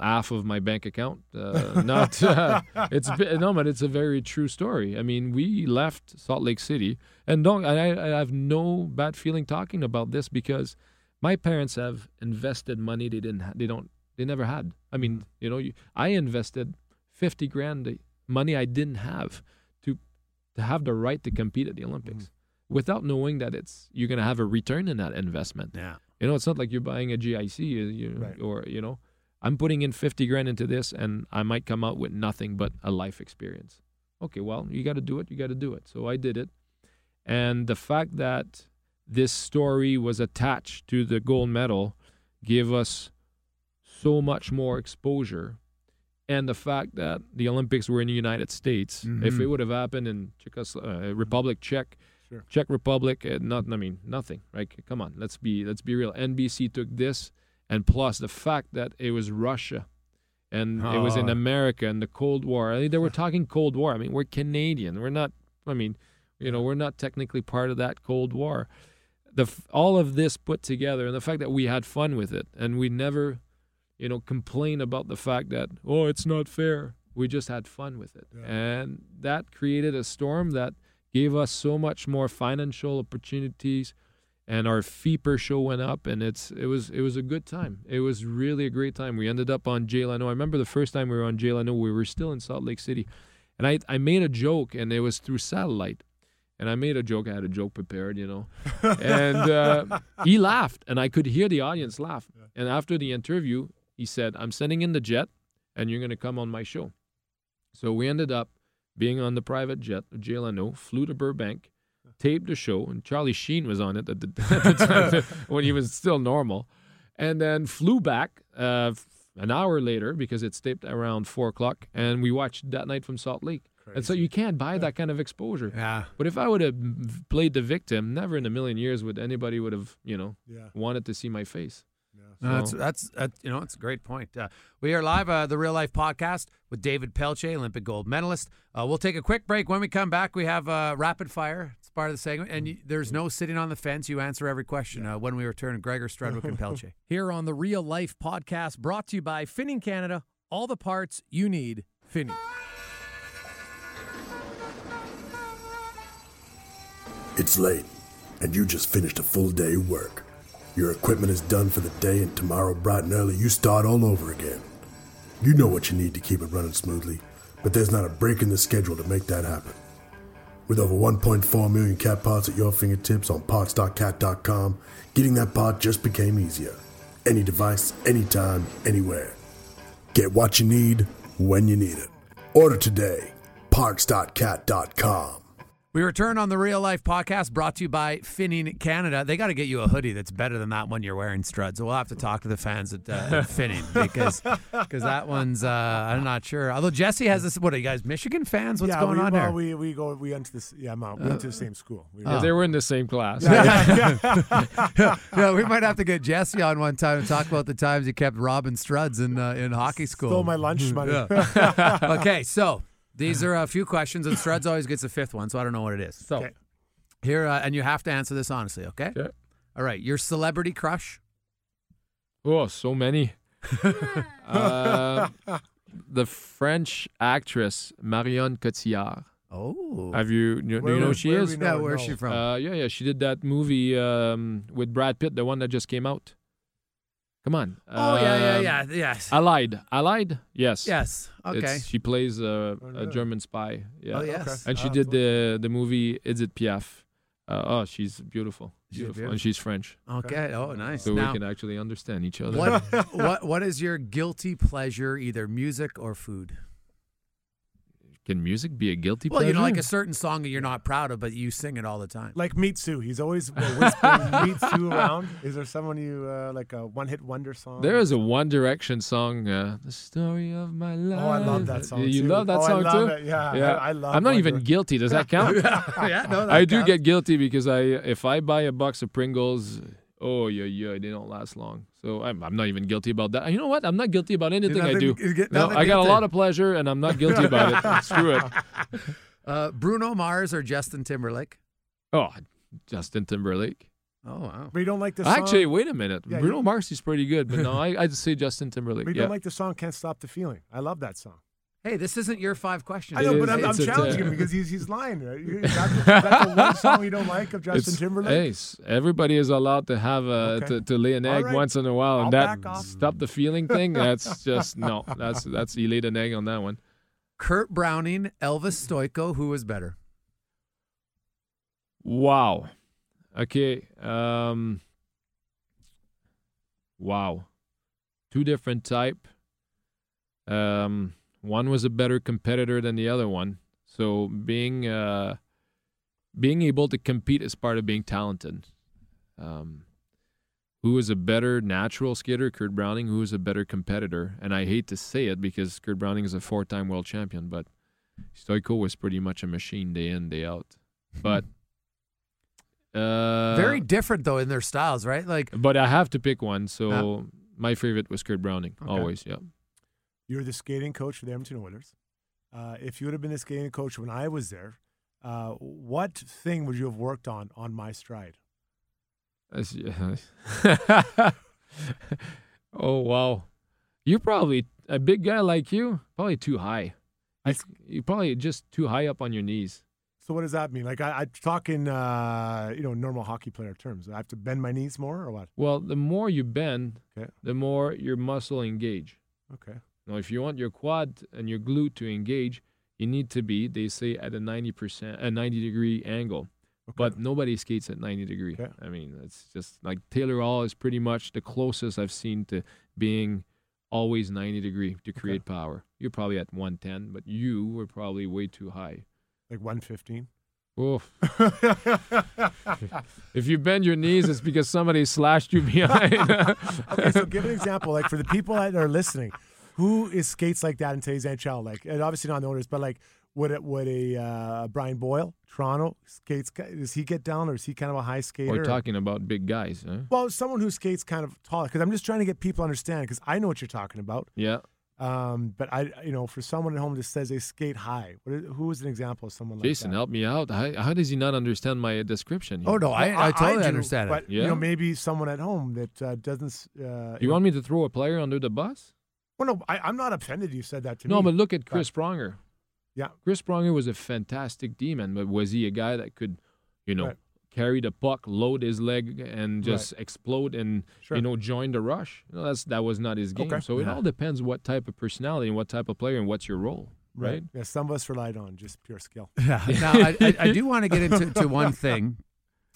half of my bank account. Uh, <laughs> not uh, <laughs> it's no, but it's a very true story. I mean, we left Salt Lake City, and don't I, I have no bad feeling talking about this because my parents have invested money they didn't they don't they never had. I mean, mm-hmm. you know, you, I invested fifty grand money I didn't have to to have the right to compete at the Olympics mm-hmm. without knowing that it's you're going to have a return in that investment.
Yeah.
You know, it's not like you're buying a GIC you,
Right.
or you know, I'm putting in 50 grand into this and I might come out with nothing but a life experience. Okay, well, you got to do it, you got to do it. So I did it. And the fact that this story was attached to the gold medal gave us so much more exposure and the fact that the Olympics were in the United States, if
Mhm.
it would have happened in Czechoslo- uh, Republic Czech,
Sure.
Czech Republic, uh, not I mean nothing. Right? Come on, let's be let's be real. NBC took this, and plus the fact that it was Russia, and it was in
Oh.
America and the Cold War. I mean, they were talking Cold War. I mean, we're Canadian. We're not. I mean, you know, we're not technically part of that Cold War. the f- all of this put together, and the fact that we had fun with it, and we never, you know, complain about the fact that oh, it's not fair. We just had fun with it, and that created a storm that gave us so much more financial opportunities and our fee per show went up and it's it was it was a good time. It was really a great time. We ended up on Jay Leno. I remember the first time we were on Jay Leno we were still in Salt Lake City and I I made a joke and it was through satellite. And I made a joke I had a joke prepared you know. <laughs> And uh, he laughed and I could hear the audience laugh. And after the interview he said I'm sending in the jet and you're going to come on my show so we ended up being on the private jet Jay Leno flew to Burbank <laughs> taped the show, and Charlie Sheen was on it at the, <laughs> at the time <laughs> when he was still normal, and then flew back uh, an hour later because it's taped around four o'clock, and we watched that night from Salt Lake. And so you can't buy that kind of exposure.
Yeah.
But if I would have played the victim, never in a million years would anybody would have, you know,
Yeah.
wanted to see my face.
No, that's that's that, you know it's a great point. Uh, we are live, uh, the Real Life Podcast with David Pelletier, Olympic gold medalist. Uh, we'll take a quick break. When we come back, we have uh, rapid fire. It's part of the segment, and you, there's no sitting on the fence. You answer every question. Uh, when we return, Gregor Strudwick and Pelletier <laughs> here on the Real Life Podcast, brought to you by Finning Canada. All the parts you need, Finning.
It's late, and you just finished a full day work. Your equipment is done for the day, and tomorrow, bright and early, you start all over again. You know what you need to keep it running smoothly, but there's not a break in the schedule to make that happen. With over 1.4 million cat parts at your fingertips on parts.cat.com, getting that part just became easier. Any device, anytime, anywhere. Get what you need when you need it. Order today. Parts.cat.com.
We return on the Real Life Podcast, brought to you by Finning Canada. They got to get you a hoodie that's better than that one you're wearing, Strud. So we'll have to talk to the fans at, uh, at Finning because <laughs> because that one's uh, I'm not sure. Although Jesse has this. What are you guys, Michigan fans? What's
yeah,
going
we,
on
well,
here?
We we go we went to this yeah Mount, we went to the same school. We
Yeah, they were in the same class. <laughs> <laughs>
yeah, we might have to get Jesse on one time and talk about the times he kept robbing Struds in uh, in hockey school.
Stole my lunch money.
Okay, so these are a few questions, and Struds always gets a fifth one, so I don't know what it is. So
Okay.
here, uh, and you have to answer this honestly, okay?
Okay.
All right, your celebrity crush?
Oh, so many. <laughs> uh, the French actress Marion Cotillard.
Oh,
Have you? You,
Where
you know
we-
who she
where
is?
we know
yeah. Where's
No.
she from?
Uh, yeah, yeah. She did that movie um, with Brad Pitt, the one that just came out. Come on.
oh yeah, yeah,
Um,
yeah, yes,
Allied. Allied? Yes.
yes. Okay.
It's, she plays a,
Oh,
a? German spy. Yeah.
Oh yes.
And she
Ah,
did
cool.
the the movie Edith Piaf. Uh, oh, she's beautiful.
She's
Beautiful.
beautiful.
And she's French.
Okay. Oh, nice.
So
now,
we can actually understand each other.
what <laughs> what what is your guilty pleasure, either music or food?
Can music be a guilty
Well,
pleasure?
you know, like a certain song that you're not proud of, but you sing it all the time.
Like Meet Sue, he's always whispering <laughs> Meet Sue around. Is there someone you uh, like a one hit wonder song?
There is a One Direction song, uh, "The Story of My Life."
Oh, I love that song.
You
too.
love that
oh,
song
I love
too?
It. Yeah,
Yeah.
I, I love.
I'm not
One
even
Direction.
guilty. Does that <laughs> count? <laughs>
yeah, no, that
I do get guilty because I, if I buy a box of Pringles, oh yeah, yeah, they don't last long. So I'm, I'm not even guilty about that. You know what? I'm not guilty about anything I do.
get
No, I got a lot of pleasure, and I'm not guilty about it. <laughs> Screw it. <laughs>
Uh, Bruno Mars or Justin Timberlake?
Oh, Justin Timberlake.
Oh wow.
But you don't like the song.
Actually, wait a minute.
Yeah,
Bruno Mars is pretty good, but no, I, I'd say Justin Timberlake. <laughs>
But you
Yeah.
don't like the song "Can't Stop the Feeling." I love that song.
Hey, this isn't your five questions.
I know, but
is-
I'm, I'm challenging him because he's he's lying. <laughs> Right? You- Is that, is that the one song you don't like of Justin
It's-
Timberlake?
Hey, everybody is allowed to have a,
Okay.
to, to lay an egg
right.
once in a while,
I'll
and that stop the feeling thing. That's just no. That's that's he laid an egg on that one.
Kurt Browning, Elvis Stojko, who was better?
Wow. Okay. Um. Wow. Two different type. Um. One was a better competitor than the other one. So being uh, being able to compete is part of being talented. Um. Who was a better natural skater, Kurt Browning? Who was a better competitor? And I hate to say it because Kurt Browning is a four-time world champion, but Stojko was pretty much a machine day in, day out. But uh,
Very different though in their styles, right? Like
But I have to pick one, so
Uh,
my favorite was Kurt Browning.
Okay.
Always, yeah.
You're the skating coach for the Edmonton Oilers. Uh, if you would have been the skating coach when I was there, uh, what thing would you have worked on on my stride? <laughs>
Oh wow, you're probably a big guy like you. Probably too high.
I-
You- You're probably just too high up on your knees.
So what does that mean? Like I, I talk in uh, you know normal hockey player terms. I have to bend my knees more or what?
Well, the more you bend,
Okay.
the more your muscle engage.
Okay.
Now, if you want your quad and your glute to engage, you need to be, they say, at a 90%, a 90 degree angle. But nobody skates at 90 degree.
Okay.
I mean, it's just like Taylor Hall is pretty much the closest I've seen to being always 90 degree to create power. You're probably at 110, but you were probably way too high.
Like one fifteen.
Oof. <laughs> if you bend your knees, it's because somebody slashed you <laughs> behind.
okay, so give an example, like for the people that are listening, who is skates like that in today's NHL? Like, and obviously not the owners, but like, would it would a uh, Brian Boyle, Toronto skates? Does he get down, or is he kind of a high skater?
We're talking about big guys, huh?
Well, someone who skates kind of tall, because I'm just trying to get people to understand, because I know what you're talking about.
Yeah.
Um, but I, you know, for someone at home that says they skate high, what is, who is an example of someone like
Jason,
that?
help me out. How, how does he not understand my description? here?
Oh no, I,
Well,
I totally
do,
understand it.
But you
Yeah?
know, maybe someone at home that uh, doesn't. Uh,
You want me to throw a player under the bus?
Well, no, I, I'm not offended. You said that to
No,
me.
No, but look at Chris Pronger.
Yeah.
Chris Pronger was a fantastic D-man, but was he a guy that could, you know,
Right.
carry the puck, load his leg, and just explode and
Sure.
you know join the rush? You know, that's that was not his game.
Okay.
So it all depends what type of personality and what type of player and what's your role, right?
Yeah, some of us relied on just pure skill.
Yeah. <laughs> Now, I, I, I do want to get into to one thing.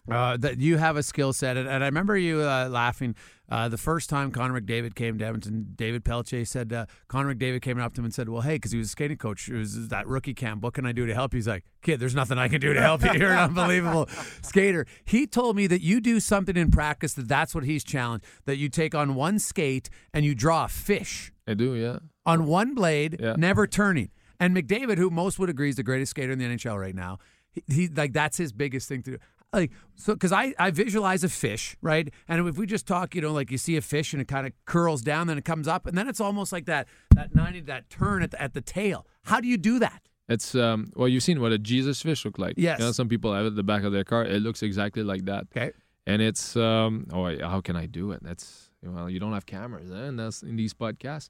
Uh, that you have a skill set, and, and I remember you uh, laughing uh, the first time Connor McDavid came to Edmonton. David Pelletier said uh, Connor McDavid came up to him and said, "Well, hey, because he was a skating coach, it was that rookie camp. What can I do to help you?" He's like, "Kid, there's nothing I can do to help you. You're an unbelievable <laughs> skater." He told me that you do something in practice that that's what he's challenged. That you take on one skate and you draw a fish
I do, yeah.
on one blade,
Yeah.
never turning. And McDavid, who most would agree is the greatest skater in the NHL right now, he, he like that's his biggest thing to do. Like so, because I I visualize a fish, right? And if we just talk, you know, like you see a fish and it kind of curls down, then it comes up, and then it's almost like that that ninety that turn at the, at the tail. How do you do that?
It's um well you've seen what a Jesus fish look like.
Yes.
You know, some people have it at the back of their car. It looks exactly like that.
Okay.
And it's um oh how can I do it? That's well you don't have cameras, eh? and that's in these podcasts.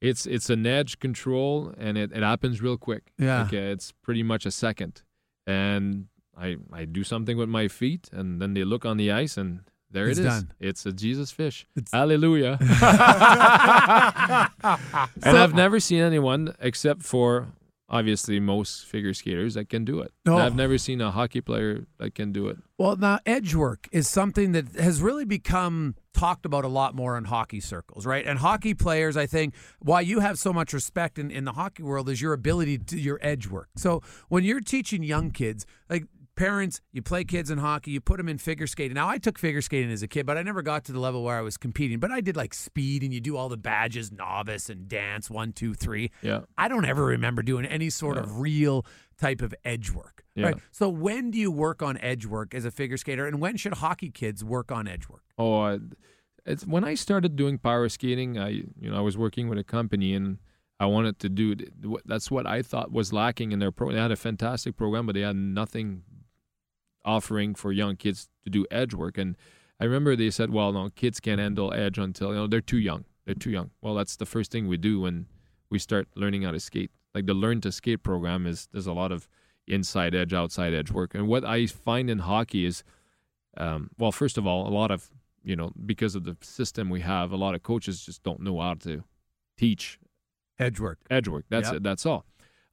It's it's an edge control and it, it happens real quick.
Yeah.
Uh, it's pretty much a second. And I I do something with my feet and then they look on the ice and there
It's
it is.
done.
It's a Jesus fish.
It's-
Hallelujah. <laughs> <laughs> and I've never seen anyone except for obviously most figure skaters that can do it.
No.
I've never seen a hockey player that can do it.
Well, now edge work is something that has really become talked about a lot more in hockey circles, right? And hockey players, I think, why you have so much respect in, in the hockey world is your ability to your edge work. So when you're teaching young kids, like parents, you play kids in hockey, you put them in figure skating. Now, I took figure skating as a kid, but I never got to the level where I was competing. But I did like speed and you do all the badges, novice and dance, one, two, three.
Yeah.
I don't ever remember doing any sort of real type of edge work.
Yeah.
Right. So when do you work on edge work as a figure skater, and when should hockey kids work on edge work?
Oh, I- it's when I started doing power skating. I you know I was working with a company and I wanted to do that's what I thought was lacking in their program. They had a fantastic program, but they had nothing offering for young kids to do edge work. And I remember they said, "Well, no, kids can't handle edge until you know they're too young. They're too young." Well, that's the first thing we do when we start learning how to skate. Like the Learn to Skate program is there's a lot of inside edge, outside edge work. And what I find in hockey is, um, well, first of all, a lot of you know because of the system we have, a lot of coaches just don't know how to teach
Edge work.
edge work. That's
Yep.
it. That's all.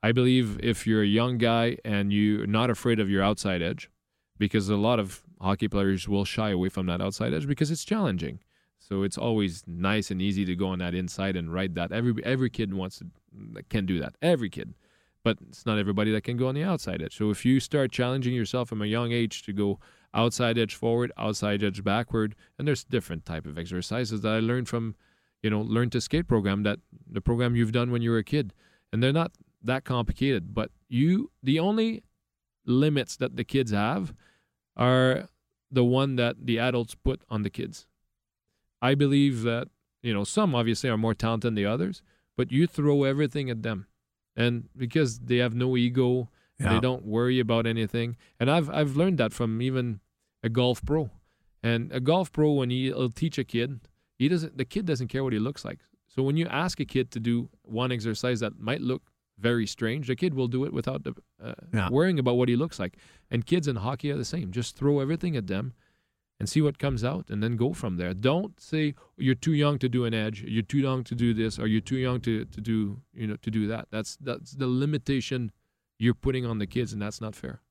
I believe if you're a young guy and you're not afraid of your outside edge, because a lot of hockey players will shy away from that outside edge because it's challenging. So it's always nice and easy to go on that inside and ride that. Every every kid wants to can do that. Every kid, but it's not everybody that can go on the outside edge. So if you start challenging yourself from a young age to go outside edge forward, outside edge backward, and there's different type of exercises that I learned from, you know, learn to skate program that the program you've done when you were a kid, and they're not that complicated. But you, the only limits that the kids have are the one that the adults put on the kids. I believe that, you know, some obviously are more talented than the others, but you throw everything at them. And because they have no ego,
Yeah.
they don't worry about anything. And I've I've learned that from even a golf pro. And a golf pro, when he, will teach a kid, he doesn't. The kid doesn't care what he looks like. So when you ask a kid to do one exercise that might look very strange, the kid will do it without the, uh,
Yeah.
worrying about what he looks like. And kids in hockey are the same. Just throw everything at them and see what comes out and then go from there. Don't say you're too young to do an edge, you're too young to do this, or you're too young to, to do you know to do that. That's that's the limitation you're putting on the kids and that's not fair.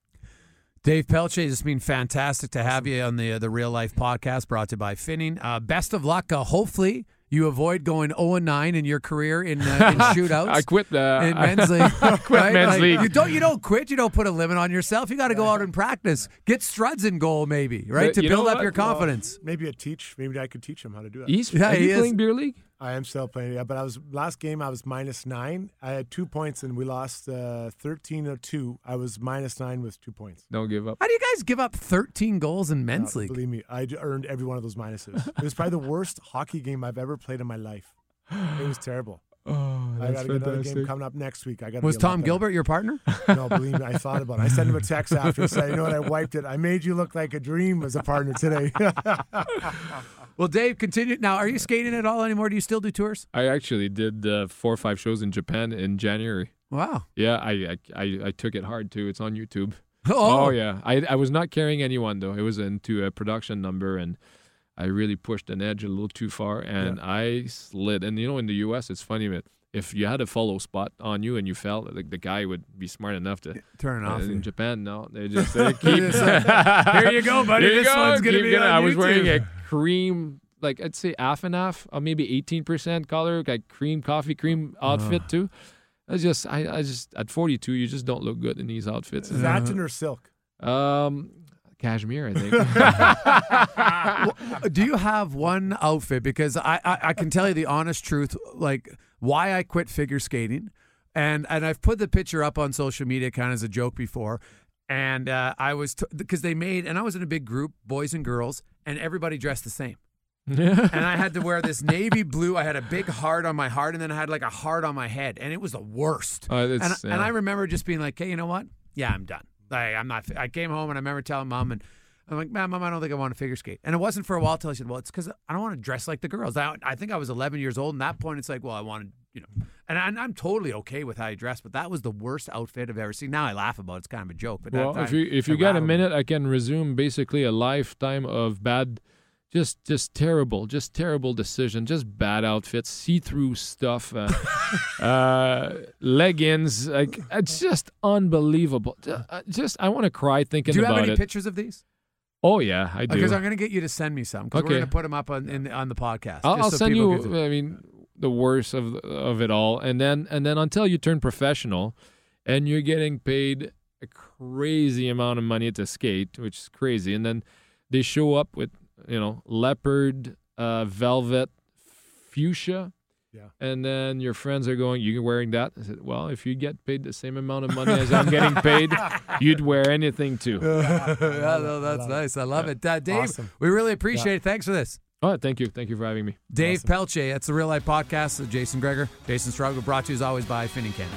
Dave Pelletier, it's been fantastic to have you on the uh, the Real Life podcast brought to you by Finning. Uh, best of luck. Uh, hopefully, you avoid going 0 9 in your career in, uh, in <laughs> shootouts.
I quit the
in men's league. <laughs>
I quit
right?
men's
Like,
league.
You don't you don't quit. You don't put a limit on yourself. You got to go out and practice. Get struds in goal, maybe right
But
to build up
what?
your confidence.
Maybe a teach. Maybe I could teach him how to do it.
He's
Yeah,
are
he
you
is.
playing beer league?
I am still playing. Yeah, but I was last game. I was minus nine. I had two points, and we lost uh, thirteen or two. I was minus nine with two points.
Don't give up.
How do you guys give up 13 goals in men's
Uh,
league?
Believe me, I earned every one of those minuses. it was probably the <laughs> worst hockey game I've ever played in my life. It was terrible. <gasps>
Oh,
I got another game coming up next week. I got.
Was Tom Gilbert your partner? <laughs>
No, believe me, I thought about it. I sent him a text after and said, "You know what? I wiped it. I made you look like a dream as a partner today." <laughs>
Well, Dave, continue. Now, are you skating at all anymore? Do you still do tours?
I actually did uh, four or five shows in Japan in January.
Wow.
Yeah, I, I I I took it hard too. It's on YouTube. <laughs>
Oh.
oh, yeah, I I was not carrying anyone though. It was into a production number, and I really pushed an edge a little too far, and I slid. And you know, in the U.S., it's funny, but if you had a follow spot on you and you fell, like the guy would be smart enough to
Turn it
Uh,
off.
in Japan, no, they <laughs> just they keep.
"Here you go, <laughs> buddy.
Here you
This
go.
one's gonna
Keep
be
gonna-
on
I was wearing a cream, like I'd say half and half, or maybe eighteen percent color, like cream coffee cream outfit too. I just, I, I just at forty two, you just don't look good in these outfits.
Satin or silk?
Um, cashmere, I think. <laughs>
do you have one outfit? Because I, I, I can tell you the honest truth, like why I quit figure skating, and and I've put the picture up on social media kind of as a joke before, and uh, I was because they made and I was in a big group, boys and girls, and everybody dressed the same. <laughs> and I had to wear this navy blue. I had a big heart on my heart, and then I had like a heart on my head, and it was the worst.
Oh,
and,
it's-
and. I remember just being like, "Hey, you know what? Yeah, I'm done. Like, I'm not." I came home and I remember telling mom, and I'm like, "Man, mom, I don't think I want to figure skate." And it wasn't for a while till I said, "Well, it's because I don't want to dress like the girls." I, I think I was 11 years old, and at that point, it's like, "Well, I wanted, you know," and, I, I'm totally okay with how you dress, but that was the worst outfit I've ever seen. Now I laugh about it; it's kind of a joke, but
well, if you if you got a minute, I can resume basically a lifetime of bad. Just, just terrible, just terrible decision, just bad outfits, see-through stuff, uh, <laughs> uh, leggings, like it's just unbelievable. Uh, Just, I want to cry thinking about it.
do you have any
it.
pictures of these?
Oh yeah, I do.
Because I'm going to get you to send me some because we're going to put them up on in, on the podcast.
I'll, I'll
so
send you.
can.
I mean, the worst of of it all, and then and then until you turn professional, and you're getting paid a crazy amount of money to skate, which is crazy, and then they show up with you know leopard, uh, velvet, fuchsia.
Yeah.
And then your friends are going, You're wearing that? I said, Well, if you get paid the same amount of money as I'm getting paid, <laughs> you'd wear anything too.
yeah, no, that's nice. I love it. Uh, Dave,
Awesome.
we really appreciate it. Thanks for this.
All right, thank you. Thank you for having me.
Dave Pelletier, that's the Real Life Podcast with Jason Gregor. Jason Struggle brought to you as always by Finning Canada.